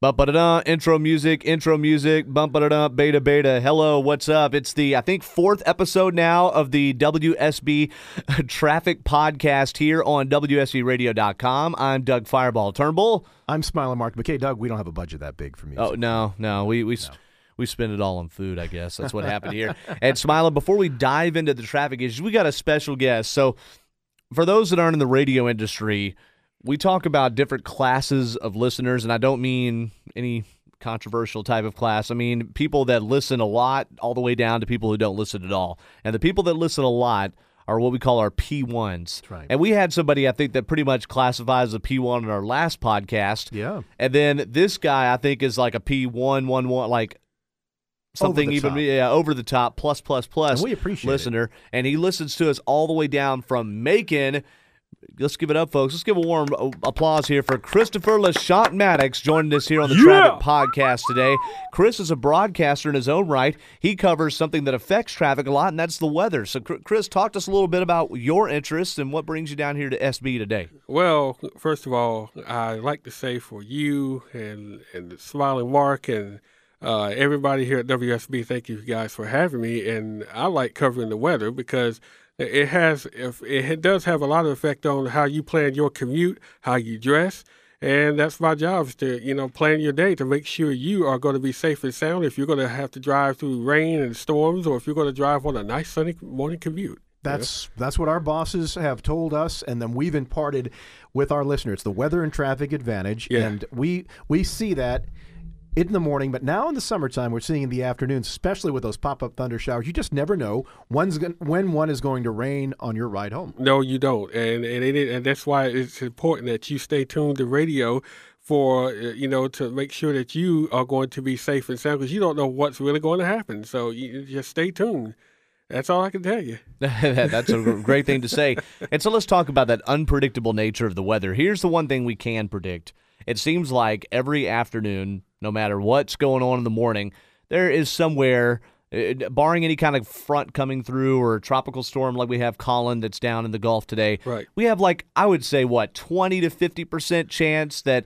Bump it up, intro music, intro music, bump, da da, beta beta. Hello, what's up? It's the I think fourth episode now of the WSB Traffic Podcast here on WSBRadio.com. I'm Doug Fireball Turnbull. I'm Smiling Mark McKay. Doug, we don't have a budget that big for music. Oh no, no, we we no. we spend it all on food. I guess that's what happened here. And Smiling, before we dive into the traffic issues, we got a special guest. So for those that aren't in the radio industry we talk about different classes of listeners, and I don't mean any controversial type of class. I mean people that listen a lot, all the way down to people who don't listen at all. And the people that listen a lot are what we call our P1s. Right. And we had somebody, I think, that pretty much classifies a P1 in our last podcast. Yeah. And then this guy, I think, is like a P1, 1, 1, like something even top. yeah over the top plus plus plus And we appreciate it. listener and he listens to us all the way down from macon let's give it up folks. Let's give a warm uh, applause here for christopher lashant Mattox joining us here on the traffic podcast today. Chris is a broadcaster in his own right. He covers something that affects traffic a lot and that's the weather. So chris talk to us a little bit about your interests and what brings you down here to sb today. Well, first of all, I'd like to say for you and and Smiling Mark and uh, everybody here at WSB, thank you guys for having me. And I like covering the weather because it has if it does have a lot of effect on how you plan your commute, how you dress. And that's my job is to, you know, plan your day to make sure you are going to be safe and sound if you're going to have to drive through rain and storms or if you're going to drive on a nice sunny morning commute. That's that's what our bosses have told us, and then we've imparted with our listeners the weather and traffic advantage, Yeah. and we we see that in the morning, but now in the summertime, we're seeing in the afternoons, especially with those pop up thunder showers. You just never know when's gon- when one is going to rain on your ride home. No, you don't, and and it, and that's why it's important that you stay tuned to radio for uh, you know to make sure that you are going to be safe and sound because you don't know what's really going to happen. So you just stay tuned. That's all I can tell you. That's a great thing to say. And so let's talk about that unpredictable nature of the weather. Here's the one thing we can predict. It seems like every afternoon, no matter what's going on in the morning, there is somewhere, uh, barring any kind of front coming through or tropical storm like we have Colin that's down in the Gulf today. Right. We have like I would say what 20 to 50 percent chance that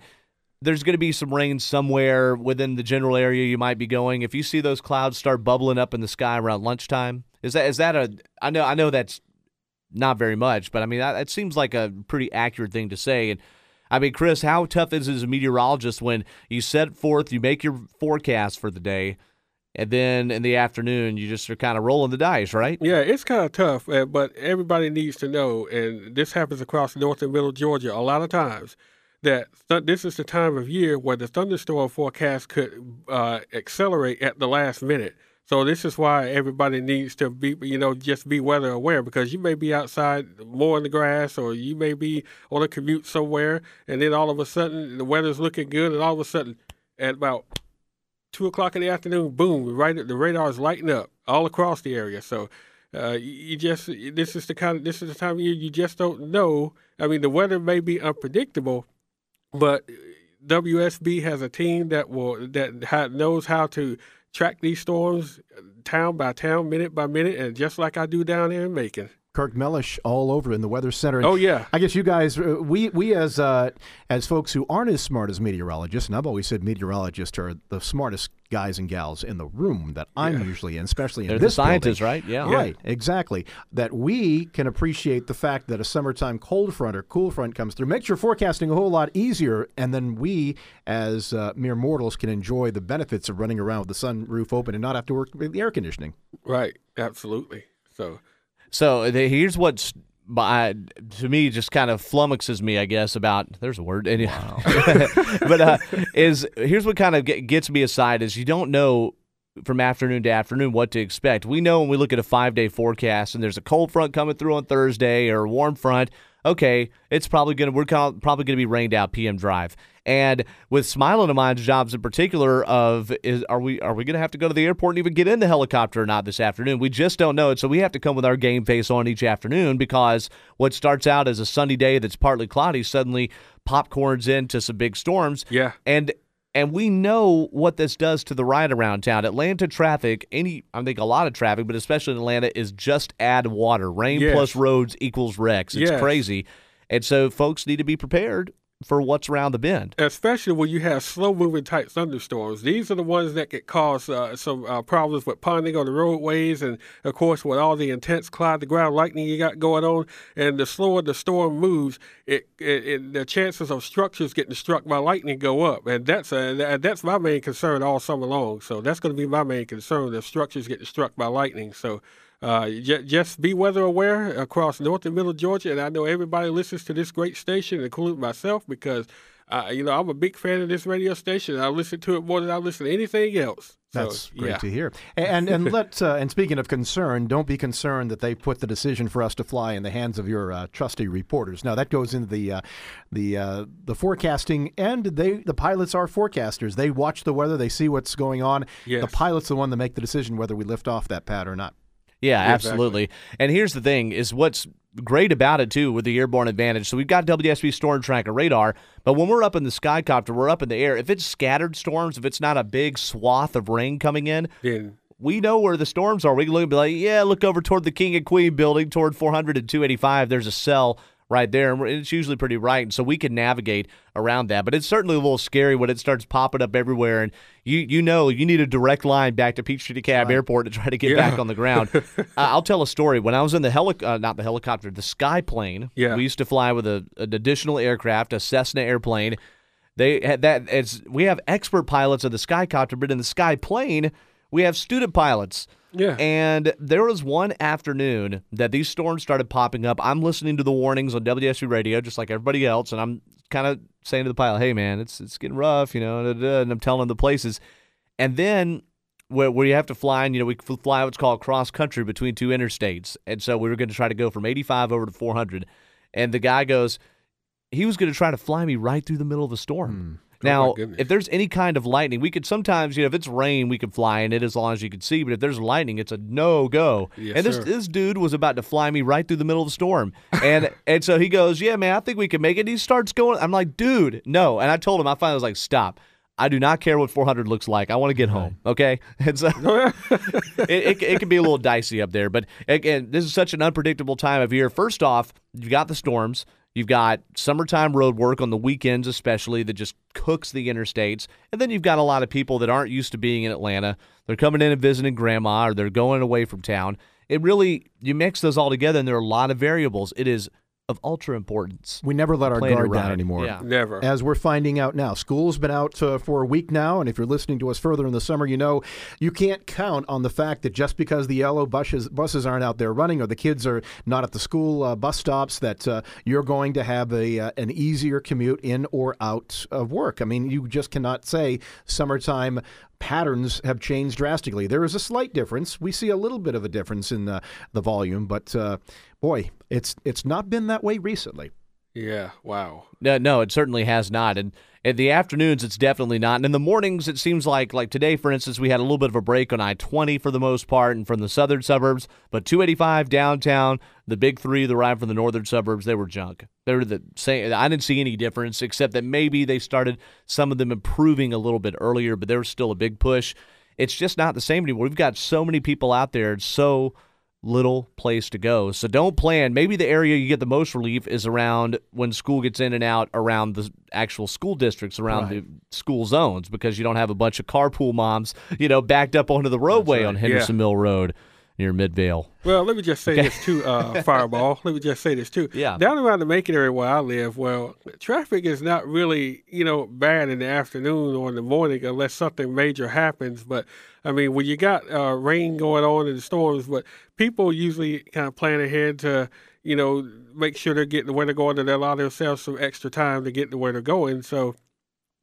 there's going to be some rain somewhere within the general area you might be going. If you see those clouds start bubbling up in the sky around lunchtime, is that is that a? I know I know that's not very much, but I mean that, that seems like a pretty accurate thing to say. And I mean, Chris, how tough is it as a meteorologist when you set forth, you make your forecast for the day, and then in the afternoon you just are kind of rolling the dice, right? Yeah, it's kind of tough, uh, but everybody needs to know, and this happens across north and middle Georgia a lot of times, that th- this is the time of year where the thunderstorm forecast could uh, accelerate at the last minute. So this is why everybody needs to be, you know, just be weather aware because you may be outside mowing the grass or you may be on a commute somewhere, and then all of a sudden the weather's looking good, and all of a sudden at about two o'clock in the afternoon, boom, right the radar is lighting up all across the area. So uh, you you just this is the kind of this is the time of year you just don't know. I mean, the weather may be unpredictable, but WSB has a team that will that knows how to track these storms uh, town by town, minute by minute, and just like I do down there in Macon. Kirk Mellish all over in the Weather Center. And Oh yeah, I guess you guys, uh, we we as uh, as folks who aren't as smart as meteorologists, and I've always said meteorologists are the smartest guys and gals in the room that I'm Yeah. usually in, especially in They're the this building. scientists, right? Yeah. Right, exactly. That we can appreciate the fact that a summertime cold front or cool front comes through, makes your forecasting a whole lot easier, and then we, as uh, mere mortals, can enjoy the benefits of running around with the sunroof open and not have to work with the air conditioning. right, absolutely. So So the, here's what's by, to me just kind of flummoxes me, I guess. About there's a word, and- but uh, is here's what kind of get, gets me aside is you don't know from afternoon to afternoon what to expect. We know when we look at a five day forecast and there's a cold front coming through on Thursday or a warm front. Okay, it's probably gonna we're probably gonna be rained out PM drive. And with Smiling and Mine's jobs in particular, of is are we are we gonna have to go to the airport and even get in the helicopter or not this afternoon? We just don't know it. So we have to come with our game face on each afternoon because what starts out as a sunny day that's partly cloudy suddenly popcorns into some big storms. yeah, And and we know what this does to the ride around town. Atlanta traffic, any I think a lot of traffic, but especially in Atlanta, is just add water. Rain Yes. plus roads equals wrecks. It's Yes. crazy. And so folks need to be prepared for what's around the bend. especially when you have slow moving type thunderstorms. These are the ones that could cause uh, some uh, problems with ponding on the roadways, and of course, with all the intense cloud to ground lightning you got going on. And the slower the storm moves, it, it, it the chances of structures getting struck by lightning go up, and that's uh, that's my main concern all summer long. So that's going to be my main concern: the structures getting struck by lightning. So. Uh, j- just be weather aware across north and middle Georgia, and I know everybody listens to this great station, including myself, because uh, you know I'm a big fan of this radio station. I listen to it more than I listen to anything else. So, That's great yeah. to hear. And and let uh, and speaking of concern, don't be concerned that they put the decision for us to fly in the hands of your uh, trusty reporters. No, that goes into the uh, the uh, the forecasting, and they the pilots are forecasters. They watch the weather, they see what's going on. Yes. The pilot's the one that make the decision whether we lift off that pad or not. Yeah, exactly. absolutely. And here's the thing: is what's great about it too with the airborne advantage. So we've got WSB Storm Tracker radar, but when we're up in the skycopter, we're up in the air. If it's scattered storms, if it's not a big swath of rain coming in, Then we know where the storms are. We can look and be like, yeah, look over toward the King and Queen building, toward 400 and 285. There's a cell right there, and it's usually pretty right, and so we can navigate around that. But it's certainly a little scary when it starts popping up everywhere, and you you know you need a direct line back to Peachtree DeKalb Airport to try to get Yeah. back on the ground. uh, I'll tell a story. When I was in the heli- uh, not the helicopter, the sky plane. Yeah. we used to fly with a, an additional aircraft, a Cessna airplane. They had that. It's we have expert pilots of the skycopter, but in the sky plane, we have student pilots. Yeah. And there was one afternoon that these storms started popping up. I'm listening to the warnings on WSB radio, just like everybody else, and I'm kind of saying to the pilot, "Hey, man, it's it's getting rough," you know, da, da, da, and I'm telling the places. And then where, where you have to fly, and you know, we fly what's called cross country between two interstates, and so we were going to try to go from 85 over to 400, and the guy goes, he was going to try to fly me right through the middle of the storm. Hmm. Oh, now, Oh, if there's any kind of lightning, we could sometimes, you know, if it's rain, we could fly in it as long as you can see. But if there's lightning, it's a no go. Yes, and this sir. this dude was about to fly me right through the middle of the storm, and and so he goes, "Yeah, man, I think we can make it." And he starts going. I'm like, "Dude, no!" And I told him, I finally was like, "Stop." I do not care what 400 looks like. I want to get home. Okay, and so it, it, it can be a little dicey up there. But again, this is such an unpredictable time of year. First off, you've got the storms. You've got summertime road work on the weekends, especially that just cooks the interstates. And then you've got a lot of people that aren't used to being in Atlanta. They're coming in and visiting grandma or they're going away from town. It really, you mix those all together and there are a lot of variables. It is of ultra importance. We never let our Plan it guard down anymore. Yeah. never. As we're finding out now, school's been out uh, for a week now, and if you're listening to us further in the summer, you know you can't count on the fact that just because the yellow buses buses aren't out there running or the kids are not at the school uh, bus stops, that uh, you're going to have a uh, an easier commute in or out of work. I mean, you just cannot say summertime patterns have changed drastically. There is a slight difference. We see a little bit of a difference in the the volume, but uh, boy, it's it's not been that way recently. yeah. Wow. No, no, it certainly has not. And in the afternoons, it's definitely not. And in the mornings, it seems like, like today, for instance, we had a little bit of a break on I 20 for the most part and from the southern suburbs. But 285 downtown, the big three that arrived from the northern suburbs, they were junk. They were the same. I didn't see any difference except that maybe they started some of them improving a little bit earlier, but there was still a big push. It's just not the same anymore. We've got so many people out there. It's so little place to go. So don't plan. Maybe the area you get the most relief is around when school gets in and out around the actual school districts, around the school zones, because you don't have a bunch of carpool moms, you know, backed up onto the roadway on Henderson Mill Road near Midvale. Well, let me just say this too, uh, Fireball. Let me just say this too. Yeah. Down around the Macon area where I live, well, traffic is not really, you know, bad in the afternoon or in the morning unless something major happens. But I mean, when you got uh, rain going on and storms, but people usually kind of plan ahead to, you know, make sure they're getting where they're going and they allow themselves some extra time to get to where they're going. So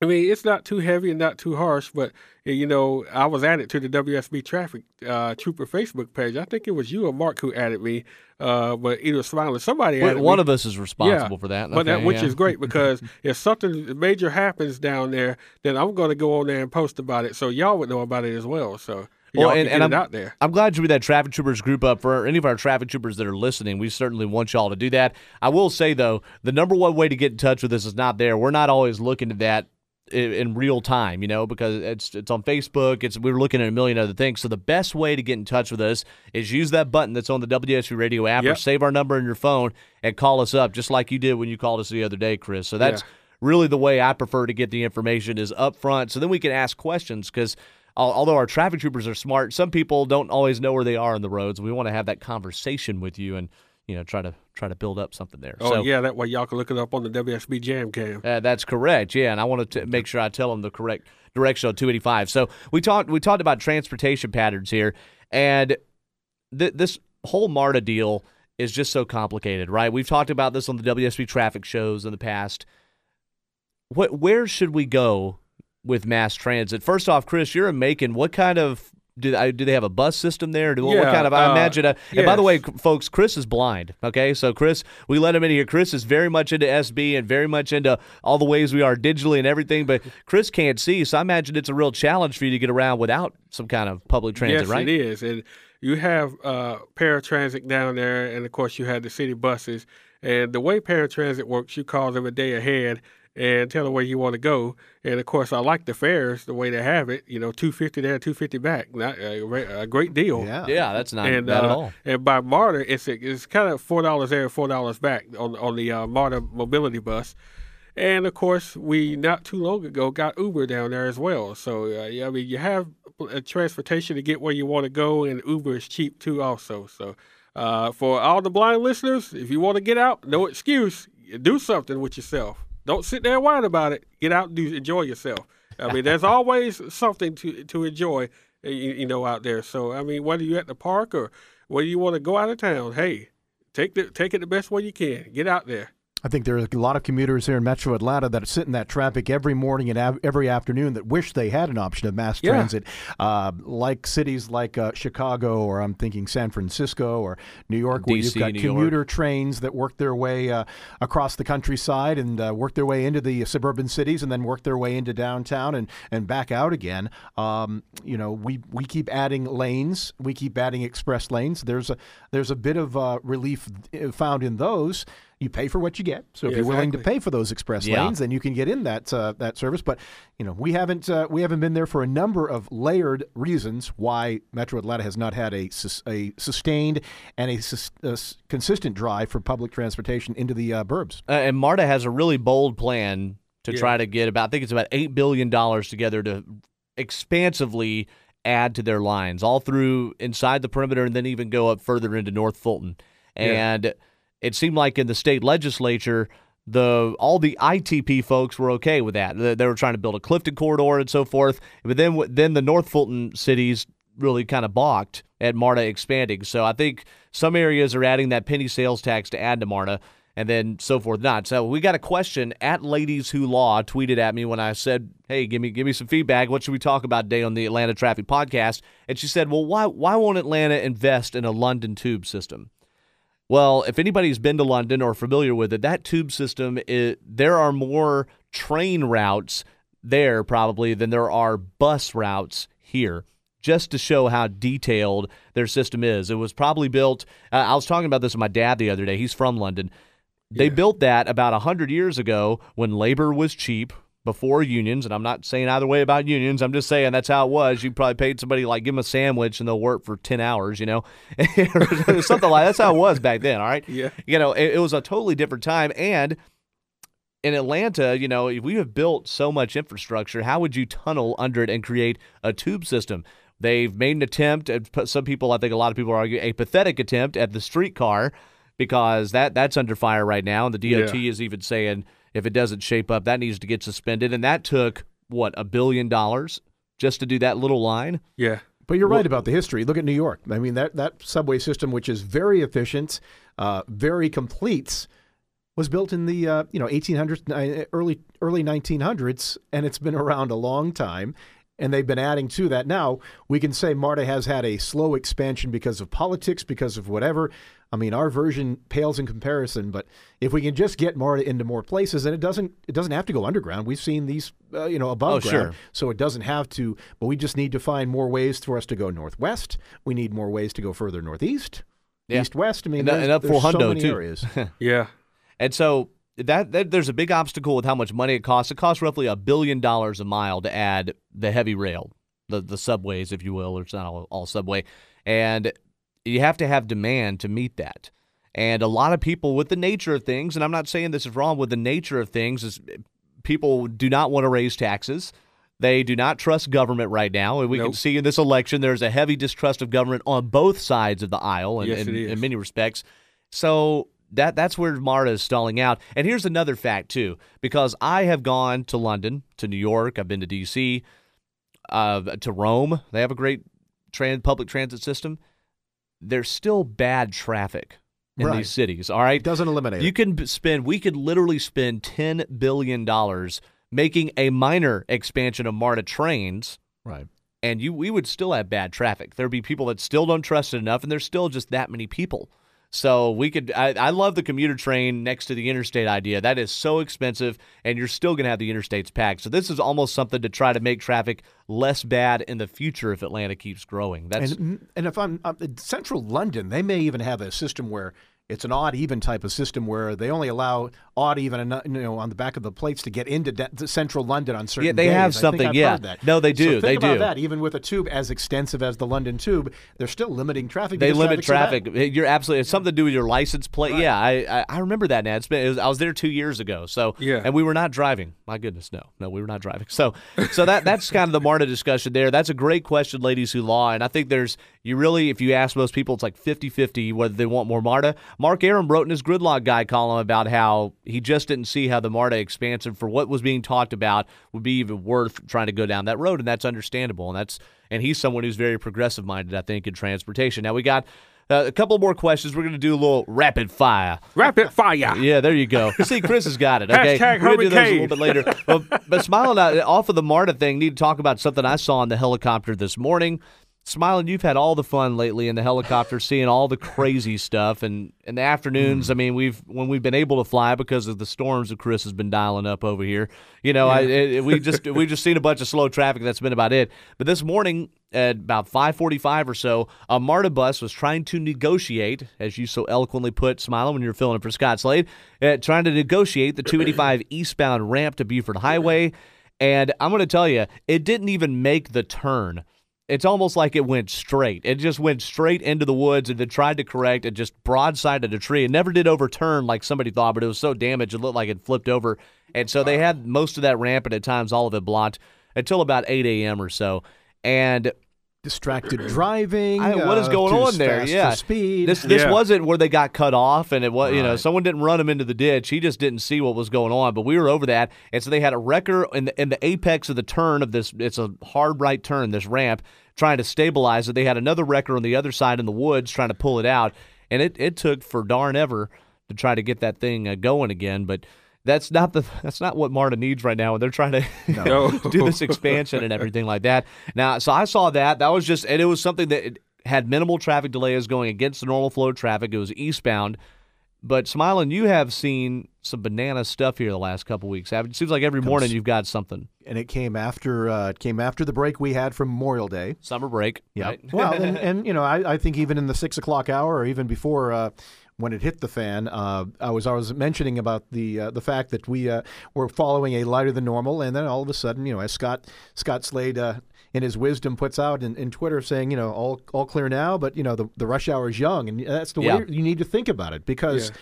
I mean, it's not too heavy and not too harsh, but uh, you know, I was added to the WSB Traffic uh, Trooper Facebook page. I think it was you or Mark who added me, uh, but either smiling somebody One added one me. of us is responsible for that. But that, which yeah. is great because if something major happens down there, then I'm going to go on there and post about it, so y'all would know about it as well. So y'all Well, and, and I'm, out there. I'm glad you read that traffic troopers group up for any of our traffic troopers that are listening. We certainly want y'all to do that. I will say though, the number one way to get in touch with us is not there. We're not always looking at that in real time, you know, because it's it's on Facebook. It's we're looking at a million other things. So the best way to get in touch with us is use that button that's on the WSB Radio app or save our number in your phone and call us up, just like you did when you called us the other day, Chris. So that's Yeah. really the way I prefer to get the information is up front, so then we can ask questions because. Although our traffic troopers are smart, some people don't always know where they are on the roads. We want to have that conversation with you and you know try to try to build up something there. Oh so, yeah, that way y'all can look it up on the WSB Jam Cam. Uh, that's correct. Yeah, and I want to make sure I tell them the correct direction on 285. So we talked we talked about transportation patterns here, and th- this whole MARTA deal is just so complicated, right? We've talked about this on the WSB traffic shows in the past. What where should we go with mass transit? First off, Chris, you're in Macon. What kind of do they, do they have a bus system there? Do, yeah, what kind of? I uh, imagine. A, And by the way, folks, Chris is blind. Okay, so Chris, we let him in here. Chris is very much into SB and very much into all the ways we are digitally and everything. But Chris can't see, so I imagine it's a real challenge for you to get around without some kind of public transit, yes, right? it is, and you have uh, paratransit down there, and of course you have the city buses. And the way paratransit works, you call them a day ahead and tell them where you want to go. And of course, I like the fares the way they have it. You know, two fifty there, two fifty back. Not a, a great deal. Yeah. Yeah, that's not and bad uh, at all. and by MARTA, it's it's kind of four dollars there, four dollars back on on the uh, MARTA mobility bus. And of course, we not too long ago got Uber down there as well. So uh, yeah, I mean, you have uh, transportation to get where you want to go, and Uber is cheap too, also. So uh, for all the blind listeners, if you want to get out, no excuse, do something with yourself. Don't sit there and whine about it. Get out and do, enjoy yourself. I mean, there's always something to to enjoy, you, you know, out there. So I mean, whether you're at the park or whether you want to go out of town, hey, take the take it the best way you can. Get out there. I think there are a lot of commuters here in Metro Atlanta that sit in that traffic every morning and av- every afternoon that wish they had an option of mass Yeah. transit, uh, like cities like uh, Chicago or I'm thinking San Francisco or New York, where you've got New York. commuter trains that work their way uh, across the countryside and uh, work their way into the suburban cities and then work their way into downtown and, and back out again. Um, you know, we we keep adding lanes, we keep adding express lanes. There's a there's a bit of uh, relief uh, found in those. You pay for what you get. So if Yeah, you're willing to pay for those express Yeah. lanes, then you can get in that uh, that service. But you know, we haven't uh, we haven't been there for a number of layered reasons why Metro Atlanta has not had a a sustained and a, sus- a s- consistent drive for public transportation into the uh, burbs. Uh, and MARTA has a really bold plan to Yeah. try to get about, I think it's about $8 billion together to expansively add to their lines, all through inside the perimeter and then even go up further into North Fulton. Yeah. It seemed like in the state legislature, the all the ITP folks were okay with that. They were trying to build a Clifton corridor and so forth. But then then the North Fulton cities really kind of balked at MARTA expanding. So I think some areas are adding that penny sales tax to add to MARTA and then so forth not. So we got a question at Ladies Who Law tweeted at me when I said, "Hey, give me give me some feedback. What should we talk about today on the Atlanta Traffic Podcast?" And she said, "Well, why why won't Atlanta invest in a London tube system?" Well, if anybody's been to London or familiar with it, that tube system, is, there are more train routes there probably than there are bus routes here. Just to show how detailed their system is, it was probably built. Uh, I was talking about this with my dad the other day. He's from London. They built that about 100 years ago when labor was cheap before unions. And I'm not saying either way about unions. I'm just saying that's how it was. You probably paid somebody like give them a sandwich and they'll work for 10 hours, you know, something like that's how it was back then. All right. Yeah. You know, it, it was a totally different time. And in Atlanta, you know, if we have built so much infrastructure, how would you tunnel under it and create a tube system? They've made an attempt. At, some people, I think, a lot of people argue, a pathetic attempt at the streetcar because that that's under fire right now, and the DOT Yeah. is even saying if it doesn't shape up, that needs to get suspended, and that took what a billion dollars just to do that little line. Yeah. But you're right about the history. Look at New York. I mean, that, that subway system, which is very efficient, uh, very complete, was built in the uh, you know 1800s, uh, early early 1900s, and it's been around a long time. And they've been adding to that. Now we can say MARTA has had a slow expansion because of politics, because of whatever. I mean, our version pales in comparison. But if we can just get MARTA into more places, and it doesn't it doesn't have to go underground. We've seen these uh, you know above Oh, ground, sure. so it doesn't have to. But we just need to find more ways for us to go northwest. We need more ways to go further northeast, Yeah. east west. I mean, And, and up there's for so hundo, many too. areas. Yeah. And so that, that there's a big obstacle with how much money it costs. It costs roughly a billion dollars a mile to add the heavy rail, the the subways, if you will, or it's not all, all subway, and you have to have demand to meet that. And a lot of people, with the nature of things, and I'm not saying this is wrong, with the nature of things, is people do not want to raise taxes. They do not trust government right now. And we can see in this election there's a heavy distrust of government on both sides of the aisle in, Yes, in, in many respects. So that that's where MARTA is stalling out. And here's another fact too, because I have gone to London, to New York, I've been to DC, uh, to Rome. They have a great tran- public transit system. There's still bad traffic in Right. these cities. All right, doesn't eliminate you it. can spend. We could literally spend ten billion dollars making a minor expansion of MARTA trains Right. and you we would still have bad traffic. There'd be people that still don't trust it enough, and there's still just that many people. So we could. I, I love the commuter train next to the interstate idea. That is so expensive, and you're still going to have the interstates packed. So this is almost something to try to make traffic less bad in the future if Atlanta keeps growing. That's And and if I'm uh, in central London, they may even have a system where it's an odd even type of system where they only allow odd even you know on the back of the plates to get into de- to central London on certain Yeah, they days. have I think something, I've yeah. heard that. No, they So do, think they about do. that. Even with a tube as extensive as the London Tube, they're still limiting traffic. they limit traffic's traffic. You're absolutely. It's something to do with your license plate. Yeah, I, I I remember that. Now it's been. It was, I was there two years ago. So Yeah. and we were not driving. My goodness, no, no, we were not driving. So so that that's kind of the MARTA discussion there. That's a great question, ladies who law. And I think there's you really, if you ask most people, it's like 50-50 whether they want more MARTA. Mark Arum wrote in his Gridlock Guy column about how he just didn't see how the MARTA expansion for what was being talked about would be even worth trying to go down that road, and that's understandable. And that's and he's someone who's very progressive minded, I think, in transportation. Now we got. Uh, a couple more questions. We're going to do a little rapid fire. Rapid fire. Yeah, there you go. See, Chris has got it. Okay, Hashtag we're gonna do Herman those a little bit later. Well, but smiling off of the MARTA thing, need to talk about something I saw in the helicopter this morning. Smiling, you've had all the fun lately in the helicopter, seeing all the crazy stuff, and in the afternoons. I mean, we've when we've been able to fly because of the storms that Chris has been dialing up over here. You know, I, it, we just we just seen a bunch of slow traffic. That's been about it. But this morning at about 5:45 or so, a MARTA bus was trying to negotiate, as you so eloquently put, Smiling, when you're filling in for Scott Slade, uh, trying to negotiate the 285 eastbound ramp to Buford Highway. And I'm going to tell you, it didn't even make the turn. It's almost like it went straight. It just went straight into the woods and then tried to correct and just broadsided a tree. It never did overturn like somebody thought, but it was so damaged it looked like it flipped over. And so they had most of that ramp and at times all of it blocked until about 8 a.m. or so. And distracted driving. I, what is uh, going too on there? fast Yeah, speed. This this Yeah. wasn't where they got cut off, and it was you know someone didn't run him into the ditch. He just didn't see what was going on. But we were over that, and so they had a wrecker in the in the apex of the turn of this. It's a hard right turn. This ramp trying to stabilize it. They had another wrecker on the other side in the woods trying to pull it out, and it it took for darn ever to try to get that thing uh, going again. But that's not the that's not what MARTA needs right now. And they're trying to No. do this expansion and everything like that. Now, so I saw that. That was just, and it was something that had minimal traffic delays going against the normal flow of traffic. It was eastbound. But Smiling, you have seen some banana stuff here the last couple weeks. It seems like every morning you've got something. and it came after uh, it came after the break we had from Memorial Day. Summer break. Yeah. right? well, and, and you know, I, I think even in the six o'clock hour, or even before uh, when it hit the fan, uh, I was I was mentioning about the uh, the fact that we uh, were following a lighter than normal, and then all of a sudden, you know, as Scott Scott Slade. Uh, in his wisdom, puts out in, in Twitter saying, you know, all all clear now, but you know the the rush hour is young, and that's the Yeah. way you need to think about it because Yeah.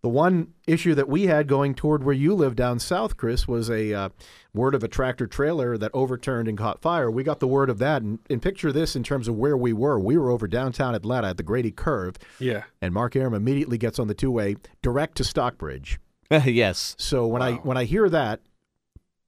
The one issue that we had going toward where you live down south, Chris, was a uh, word of a tractor trailer that overturned and caught fire. We got the word of that, and, and picture this in terms of where we were. We were over downtown Atlanta at the Grady Curve, Yeah. and Mark Arum immediately gets on the two way direct to Stockbridge. yes. So when I when I hear that,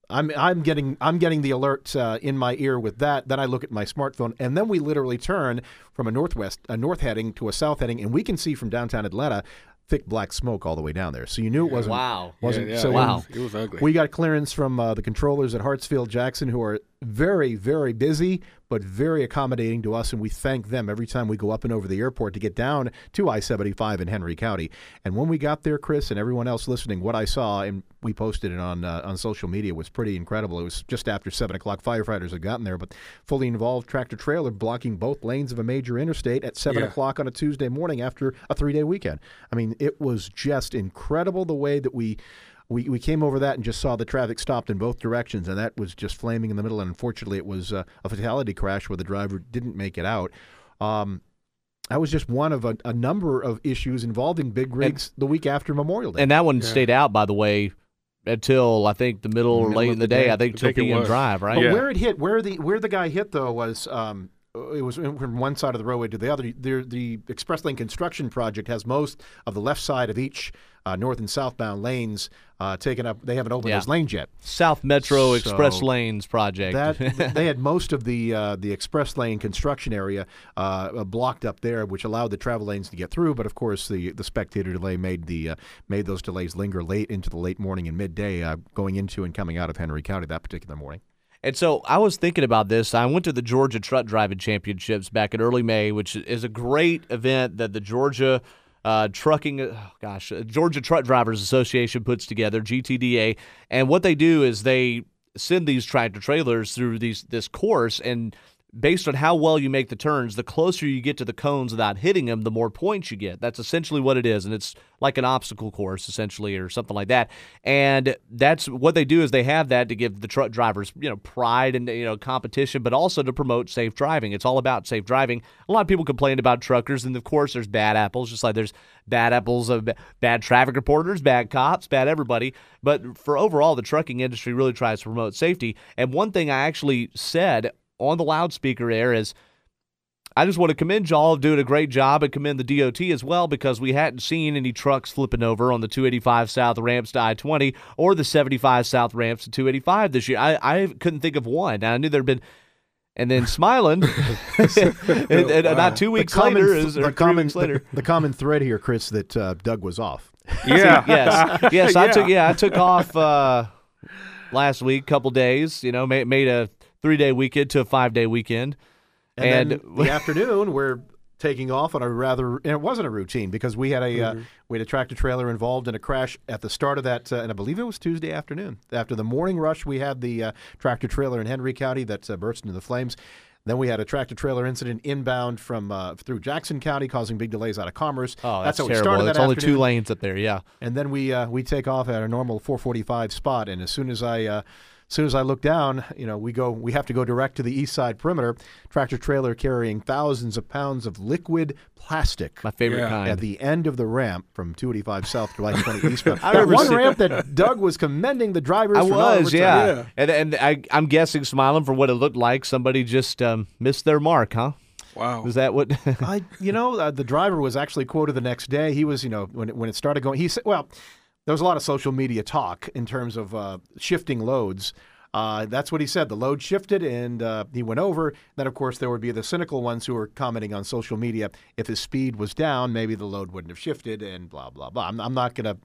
I'm I'm getting I'm getting the alert uh, in my ear with that. Then I look at my smartphone, and then we literally turn from a northwest a north heading to a south heading, and we can see from downtown Atlanta thick black smoke all the way down there. So you knew it wasn't Wow. wasn't yeah, yeah, so it Wow. was- It was ugly. we got clearance from uh, the controllers at Hartsfield Jackson, who are very, very busy, but very accommodating to us, and we thank them every time we go up and over the airport to get down to I 75 in Henry County. And when we got there, Chris, and everyone else listening, what I saw, and we posted it on uh, on social media, was pretty incredible. It was just after 7 o'clock. Firefighters had gotten there, but fully involved tractor trailer blocking both lanes of a major interstate at 7 Yeah. o'clock on a Tuesday morning after a three day weekend. I mean, it was just incredible the way that we we, we came over that and just saw the traffic stopped in both directions, and that was just flaming in the middle. And unfortunately, it was uh, a fatality crash where the driver didn't make it out. Um, that was just one of a, a number of issues involving big rigs the week after Memorial Day. And that one Yeah. stayed out, by the way, until I think the middle or late in the the day. day. I think I till it PM. Drive, right? But Yeah. where it hit, where the where the guy hit though was um, it was from one side of the roadway to the other. The, the Express Lane construction project has most of the left side of each uh, north and southbound lanes uh, taken up. They haven't opened Yeah. those lanes yet. South Metro Express Lanes project. That they had most of the uh, the express lane construction area uh, blocked up there, which allowed the travel lanes to get through. But of course, the the spectator delay made the uh, made those delays linger late into the late morning and midday, uh, going into and coming out of Henry County that particular morning. And so I was thinking about this. I went to the Georgia Truck Driving Championships back in early May, which is a great event that the Georgia uh, Trucking, oh gosh, uh, Georgia Truck Drivers Association puts together, GTDA. And what they do is they send these tractor trailers through these this course and based on how well you make the turns, the closer you get to the cones without hitting them, the more points you get. That's essentially what it is, and it's like an obstacle course essentially, or something like that. And that's what they do is they have that to give the truck drivers, you know, pride and you know competition, but also to promote safe driving. It's all about safe driving. A lot of people complain about truckers, and of course, there's bad apples, just like there's bad apples of bad traffic reporters, bad cops, bad everybody. But for overall, the trucking industry really tries to promote safety. And one thing I actually said on the loudspeaker there is I just want to commend y'all doing a great job and commend the DOT as well because we hadn't seen any trucks flipping over on the 285 South ramps to I 20 or the 75 South ramps to 285 this year. I, I couldn't think of one. I knew there'd been. And then smiling, and, and about two weeks common later, is, the or three common weeks later. the, the common thread here, Chris, that uh, Doug was off. Yeah. yes, yes, I Yeah. took yeah, I took off uh, last week, couple days. You know, made, made a three day weekend to a five day weekend. And, And- then the afternoon, we're taking off on a rather, and it wasn't a routine because we had a uh, we had a tractor trailer involved in a crash at the start of that, uh, and I believe it was Tuesday afternoon. After the morning rush, we had the uh, tractor trailer in Henry County that uh, burst into the flames. Then we had a tractor trailer incident inbound from uh, through Jackson County, causing big delays out of Commerce. Oh, that's, how we terrible. started It's that only afternoon. two lanes up there. Yeah. And then we uh, we take off at a normal 445 spot, and as soon as I uh, as soon as I look down, you know, we go we have to go direct to the east side perimeter. Tractor trailer carrying thousands of pounds of liquid plastic My favorite Yeah. kind. at the end of the ramp from 285 south to I-20 eastbound. I that remember one seeing- ramp that Doug was commending the drivers. I for was, yeah. Yeah. And and I, I'm guessing smiling for what it looked like. Somebody just um, missed their mark, huh? Wow. Was that what? I, you know, uh, the driver was actually quoted the next day. He was, you know, when it, when it started going, he said, well, there was a lot of social media talk in terms of uh, shifting loads. Uh, that's what he said. The load shifted and uh, he went over. Then, of course, there would be the cynical ones who were commenting on social media. If his speed was down, maybe the load wouldn't have shifted and blah, blah, blah. I'm, I'm not going to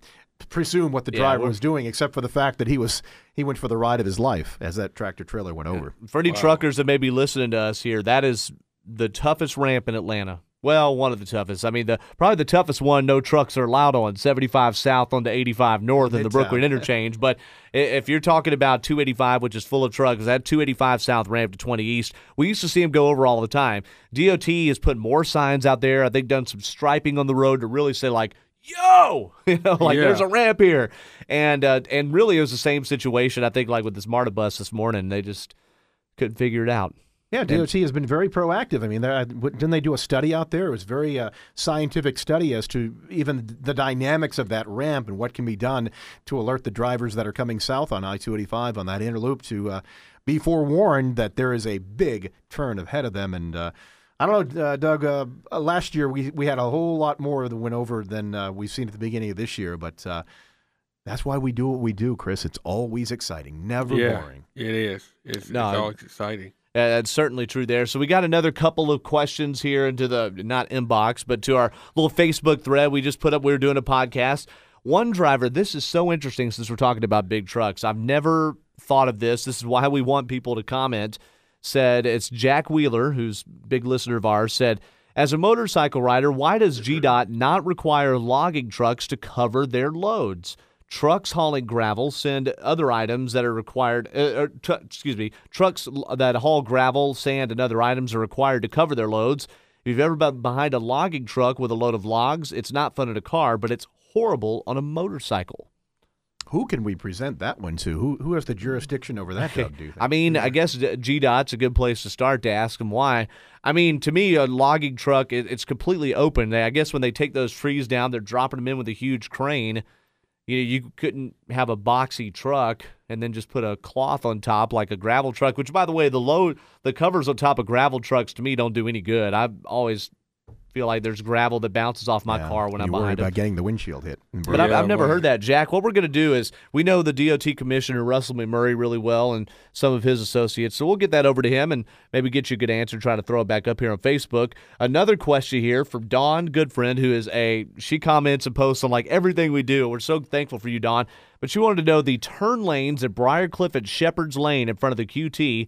presume what the driver we're- was doing, except for the fact that he was he went for the ride of his life as that tractor trailer went over. for any truckers that may be listening to us here, that is the toughest ramp in Atlanta. Well, one of the toughest. I mean, the probably the toughest one. No trucks are allowed on 75 south on the 85 north in the Brookwood interchange. But if you're talking about 285, which is full of trucks, that 285 south ramp to 20 east, we used to see them go over all the time. DOT has put more signs out there. I think done some striping on the road to really say like. Yo, you know, like Yeah. there's a ramp here, and uh, and really it was the same situation. I think like with this MARTA bus this morning, they just couldn't figure it out. Yeah, DOT has been very proactive. I mean, uh, didn't they do a study out there? It was a very uh, scientific study as to even the dynamics of that ramp and what can be done to alert the drivers that are coming south on I-285 on that interloop to uh, be forewarned that there is a big turn ahead of them. And uh, I don't know, uh, Doug. Uh, uh, last year we we had a whole lot more that went over than uh, we've seen at the beginning of this year, but. Uh, that's why we do what we do, Chris. It's always exciting, never yeah. boring. It is. It's, No, it's always exciting. Uh, that's certainly true there. So we got another couple of questions here into the not inbox, but to our little Facebook thread we just put up. We were doing a podcast. One driver. This is so interesting since we're talking about big trucks. I've never thought of this. This is why we want people to comment. Said it's Jack Wheeler, who's big listener of ours. Said. As a motorcycle rider, why does GDOT not require logging trucks to cover their loads? Trucks hauling gravel send other items that are required. Uh, tr- excuse me, trucks that haul gravel, sand, and other items are required to cover their loads. If you've ever been behind a logging truck with a load of logs, it's not fun in a car, but it's horrible on a motorcycle. Who can we present that one to? Who who has the jurisdiction over that, Doug? Do? I mean, I guess G Dot's a good place to start to ask them why. I mean, to me, a logging truck, it, it's completely open. They, I guess when they take those trees down, they're dropping them in with a huge crane. You you couldn't have a boxy truck and then just put a cloth on top like a gravel truck. Which, by the way, the load the covers on top of gravel trucks to me don't do any good. I've always feel like there's gravel that bounces off my Yeah, car when you I'm worry behind about it. getting the windshield hit. But I've, I've never boy. heard that, Jack. What we're going to do is we know the DOT commissioner Russell McMurry really well and some of his associates, so we'll get that over to him and maybe get you a good answer. Try to throw it back up here on Facebook. Another question here from Dawn Goodfriend, who is a she comments and posts on like everything we do. We're so thankful for you, Dawn. But she wanted to know the turn lanes at Briarcliff and Shepherd's Lane in front of the QT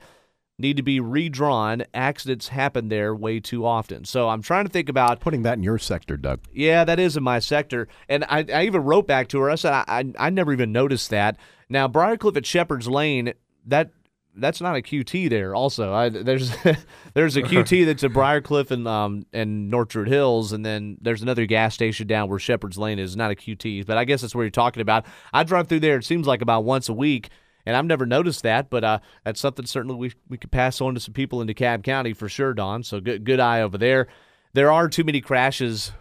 need to be redrawn. Accidents happen there way too often. So I'm trying to think about Putting that in your sector, Doug. yeah, that is in my sector. And I, I even wrote back to her. I said I, I, I never even noticed that. Now Briarcliff at Shepherd's Lane, that that's not a QT there. Also, I, there's there's a QT that's at Briarcliff and um and Northwood Hills, and then there's another gas station down where Shepherd's Lane is. Not a QT, but I guess that's where you're talking about. I drive through there. It seems like about once a week. And I've never noticed that, but uh, that's something certainly we we could pass on to some people in DeKalb County for sure, Dawn. So good good eye over there. There are too many crashes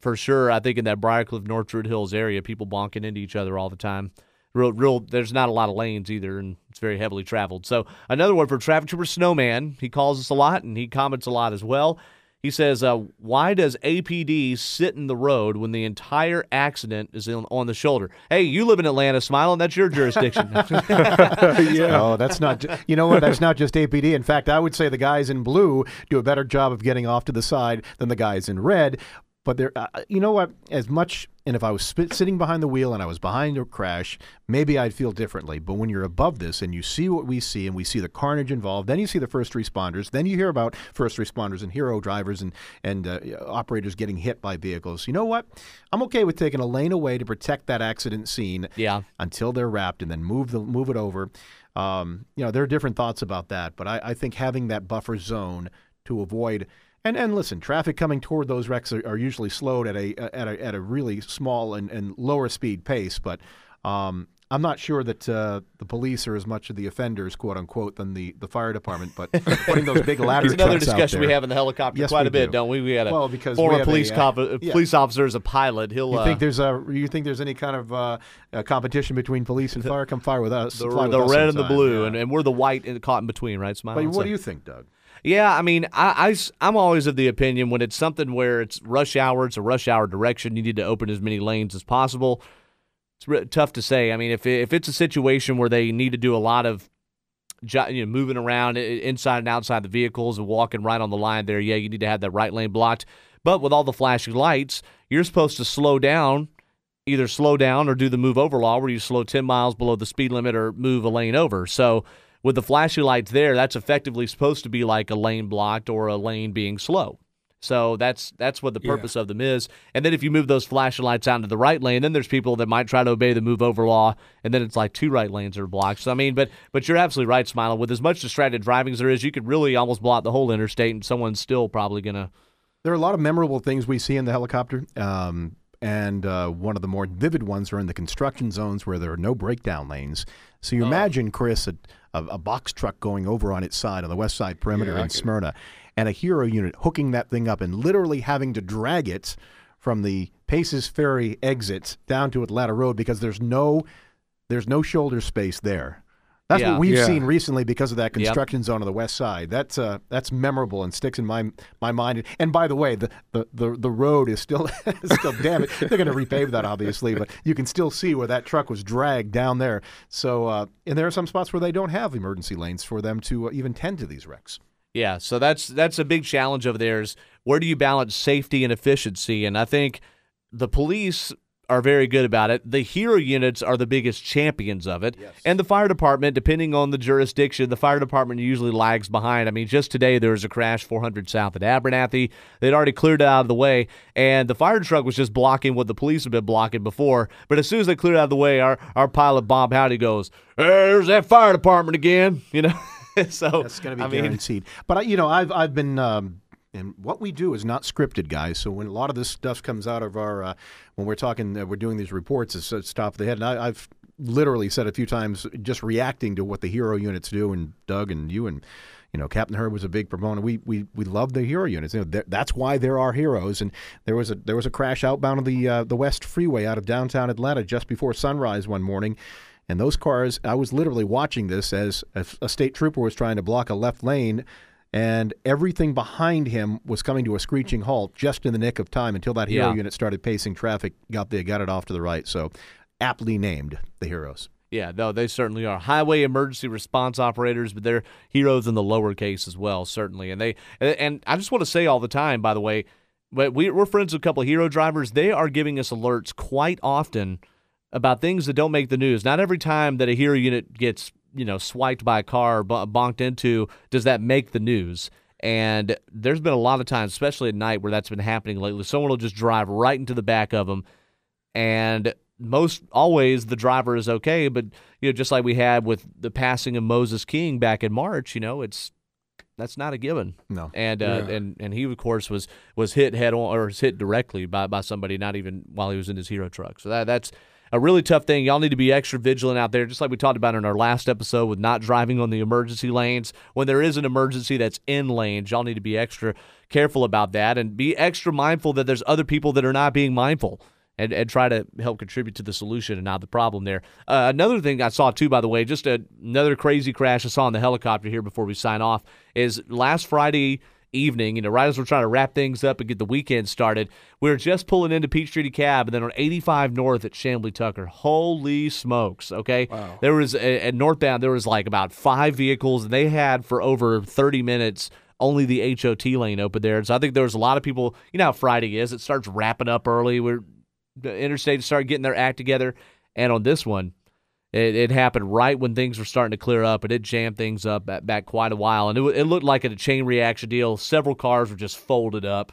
for sure. I think in that Briarcliff Northwood Hills area, people bonking into each other all the time. Real, real. There's not a lot of lanes either, and it's very heavily traveled. So another one for traffic trooper Snowman. He calls us a lot, and he comments a lot as well. He says, uh, "Why does APD sit in the road when the entire accident is in, on the shoulder?" Hey, you live in Atlanta, smiling. That's your jurisdiction. yeah. Oh, that's not. ju- You know what? That's not just APD. In fact, I would say the guys in blue do a better job of getting off to the side than the guys in red. But they're, uh, you know what? As much, and if I was spit, sitting behind the wheel and I was behind a crash, maybe I'd feel differently. But when you're above this and you see what we see, and we see the carnage involved, then you see the first responders, then you hear about first responders and hero drivers and and uh, operators getting hit by vehicles. You know what? I'm okay with taking a lane away to protect that accident scene yeah, until they're wrapped and then move the move it over. Um, you know, there are different thoughts about that, but I, I think having that buffer zone to avoid and and listen, traffic coming toward those wrecks are, are usually slowed at a at a at a really small and, and lower speed pace, but um, I'm not sure that uh, the police are as much of the offenders, quote unquote, than the, the fire department. But putting those big ladder it's another discussion we have in the helicopter Yes, quite a bit, do. don't we? We had a Well, because former a, police uh, cop, uh, yeah. police officer as a pilot. He'll You uh, think there's a you think there's any kind of uh, uh, competition between police and fire? Come fire with us. the, with the us red and the blue, Yeah. and, and we're the white and caught in between, right? Smile. But what do you think, Doug? Yeah, I mean, I, I, am always of the opinion when it's something where it's rush hour, it's a rush hour direction, you need to open as many lanes as possible. It's re- tough to say. I mean, if if it's a situation where they need to do a lot of you know, moving around inside and outside the vehicles and walking right on the line there, yeah, you need to have that right lane blocked. But with all the flashing lights, you're supposed to slow down, either slow down or do the move over law where you slow 10 miles below the speed limit or move a lane over. So with the flashing lights there, that's effectively supposed to be like a lane blocked or a lane being slow. So that's that's what the Yeah. purpose of them is. And then if you move those flashing lights out into the right lane, then there's people that might try to obey the move over law, and then it's like two right lanes are blocked. So I mean, but but you're absolutely right, Smiley. With as much distracted driving as there is, you could really almost block the whole interstate, and someone's still probably gonna. There are a lot of memorable things we see in the helicopter. Um, and uh, one of the more vivid ones are in the construction zones where there are no breakdown lanes. So you imagine, Chris, a, a, a box truck going over on its side on the west side perimeter Yeah, in Smyrna, and a hero unit hooking that thing up and literally having to drag it from the Paces Ferry exit down to Atlanta Road because there's no there's no shoulder space there. That's Yeah. what we've Yeah. seen recently because of that Yep. construction zone on the west side. That's uh, that's memorable and sticks in my my mind. And by the way, the the, the, the road is still still damn it. They're going to repave that obviously, but you can still see where that truck was dragged down there. So uh, and there are some spots where they don't have emergency lanes for them to uh, even tend to these wrecks. Yeah, so that's that's a big challenge over there. Is where do you balance safety and efficiency? And I think the police are very good about it. The hero units are the biggest champions of it, and the fire department, depending on the jurisdiction, the fire department usually lags behind. I mean, just today there was a crash 400 south at Abernathy. They'd already cleared it out of the way, and the fire truck was just blocking what the police had been blocking before. But as soon as they cleared it out of the way, our our pilot Bob Howdy goes, "Hey, "There's that fire department again," you know. so That's going to be I mean, guaranteed. but you know, I've I've been. Um, and what we do is not scripted, guys. So when a lot of this stuff comes out of our, uh, when we're talking, uh, we're doing these reports, it's, it's top of the head. And I, I've literally said a few times, just reacting to what the hero units do, and Doug and you and you know, Captain Herb was a big proponent. We we we love the hero units. You know, that's why there are heroes. And there was a there was a crash outbound of the uh, the West Freeway out of downtown Atlanta just before sunrise one morning. And those cars, I was literally watching this as a state trooper was trying to block a left lane and everything behind him was coming to a screeching halt just in the nick of time until that hero Yeah. unit started pacing traffic, got the got it off to the right. So aptly named the heroes. Yeah, no, they certainly are highway emergency response operators, but they're heroes in the lowercase as well, certainly. And they and, I just want to say all the time, by the way, but we, we're friends with a couple of hero drivers. They are giving us alerts quite often about things that don't make the news. Not every time that a hero unit gets you know swiped by a car, b- bonked into, does that make the news. And there's been a lot of times, especially at night, where that's been happening lately. Someone will just drive right into the back of them, and most always the driver is okay but you know just like we had with the passing of Moses King back in March you know it's that's not a given No. and uh, Yeah. and and he of course was was hit head on or was hit directly by by somebody not even while he was in his hero truck so that that's a really tough thing y'all need to be extra vigilant out there just like we talked about in our last episode with not driving on the emergency lanes when there is an emergency that's in lanes y'all need to be extra careful about that and be extra mindful that there's other people that are not being mindful and, and try to help contribute to the solution and not the problem there. Uh, another thing I saw too, by the way, just a, another crazy crash I saw on the helicopter here before we sign off is last Friday evening, you know, right as we're trying to wrap things up and get the weekend started, we are just pulling into Peachtree DeKalb and then on 85 North at Chamblee Tucker. Holy smokes, okay? Wow. There was, at northbound, there was like about five vehicles and they had for over 30 minutes only the HOT lane open there. And so I think there was a lot of people, you know how Friday is, it starts wrapping up early. We're the interstate started getting their act together. And on this one, it, it happened right when things were starting to clear up, and it jammed things up back, back quite a while. And it, it looked like a chain reaction deal. Several cars were just folded up.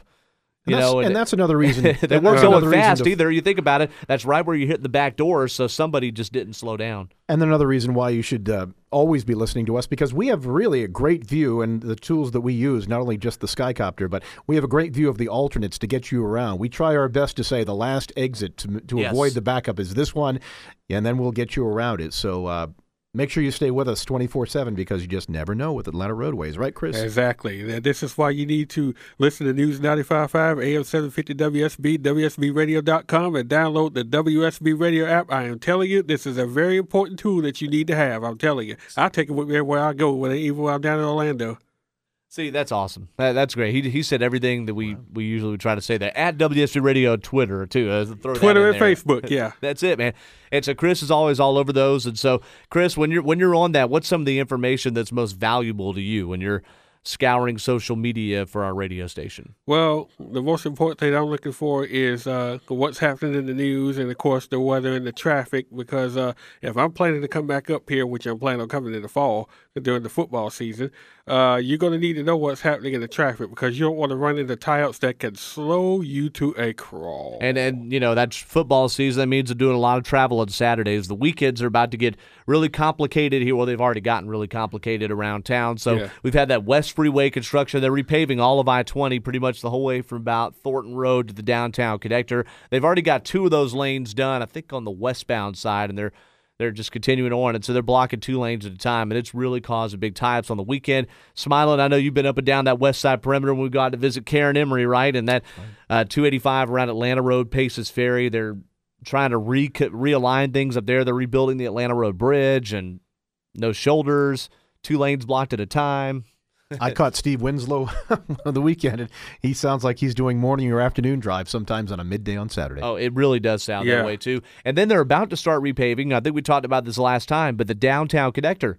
And, You that's, know, and, that's another reason. they weren't going fast to- either. You think about it, that's right where you hit the back door, so somebody just didn't slow down. And another reason why you should uh, always be listening to us because we have really a great view and the tools that we use, not only just the Skycopter, but we have a great view of the alternates to get you around. We try our best to say the last exit to, to Yes. avoid the backup is this one, and then we'll get you around it. So uh, make sure you stay with us 24 7 because you just never know with Atlanta roadways, right, Chris? Exactly. This is why you need to listen to News 95.5, AM 750 WSB, WSBRadio.com, and download the WSB Radio app. I am telling you, this is a very important tool that you need to have. I'm telling you. I take it with me everywhere I go, even when I'm down in Orlando. See, that's awesome. That, that's great. He, he said everything that we, we usually try to say there at WSB Radio Twitter too. Uh, throw Twitter and there. Facebook, yeah. That's it, man. And so Chris is always all over those. And so, Chris, when you're when you're on that, what's some of the information that's most valuable to you when you're scouring social media for our radio station? Well, the most important thing I'm looking for is uh, what's happening in the news and, of course, the weather and the traffic. Because uh, if I'm planning to come back up here, which I'm planning on coming in the fall during the football season, uh, you're going to need to know what's happening in the traffic because you don't want to run into tie-ups that can slow you to a crawl. And and you know that's football season. That means they're doing a lot of travel on Saturdays. The weekends are about to get really complicated here. Well, they've already gotten really complicated around town. So Yeah. we've had that West Freeway construction. They're repaving all of I-20 pretty much the whole way from about Thornton Road to the downtown connector. They've already got two of those lanes done. I think on the westbound side, and they're they're just continuing on, and so they're blocking two lanes at a time, and it's really causing big tie-ups on the weekend. Smiling, I know you've been up and down that west side perimeter when we got to visit Karen Emery, right? And that uh, 285 around Atlanta Road, Paces Ferry, they're trying to re- realign things up there. They're rebuilding the Atlanta Road Bridge and no shoulders, two lanes blocked at a time. I caught Steve Winslow on the weekend, and he sounds like he's doing morning or afternoon drive sometimes on a midday on Saturday. Oh, it really does sound Yeah. that way too. And then they're about to start repaving. I think we talked about this last time, but the downtown connector,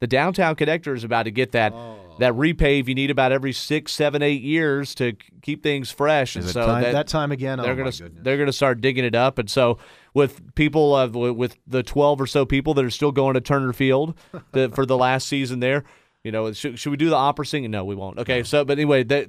the downtown connector is about to get that Oh. that repave you need about every six, seven, eight years to keep things fresh. Is and it so time, that, that, time again? they're oh, gonna my goodness. they're gonna start digging it up, and so with people uh, with the twelve or so people that are still going to Turner Field the, for the last season there, you know, should, should we do the opera singing? No, we won't. Okay, so but anyway, that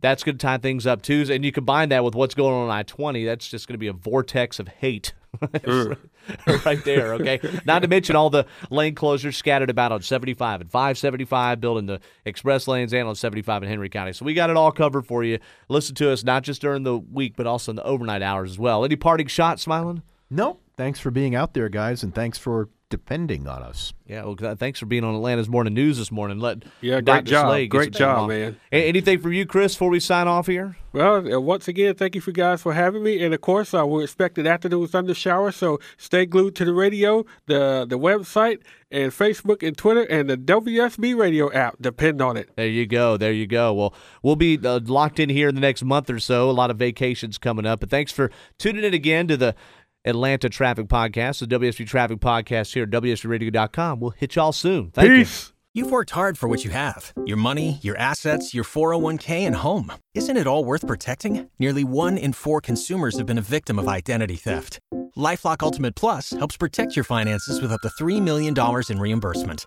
that's gonna tie things up too, and you combine that with what's going on on I twenty, that's just gonna be a vortex of hate. Mm. right there, okay. Not to mention all the lane closures scattered about on 75 and 575, building the express lanes and on 75 in Henry County. So we got it all covered for you. Listen to us not just during the week, but also in the overnight hours as well. Any parting shots, Smiling? No, thanks for being out there, guys, and thanks for depending on us. Yeah, well, thanks for being on Atlanta's Morning News this morning. Let Yeah, great Dr. job. Slade Great job, off. man. A- anything from you, Chris, before we sign off here? Well, uh, once again, thank you for guys for having me, and of course, uh, we're expecting afternoon thunder shower. So stay glued to the radio, the the website, and Facebook and Twitter, and the WSB radio app. Depend on it. There you go. There you go. Well, we'll be uh, locked in here in the next month or so. A lot of vacations coming up. But thanks for tuning in again to the Atlanta Traffic Podcast, the WSB Traffic Podcast here at WSBRadio.com. We'll hit y'all soon. Thank you. You've worked hard for what you have your money, your assets, your 401k, and home. Isn't it all worth protecting? Nearly one in four consumers have been a victim of identity theft. Lifelock Ultimate Plus helps protect your finances with up to $3 million in reimbursement.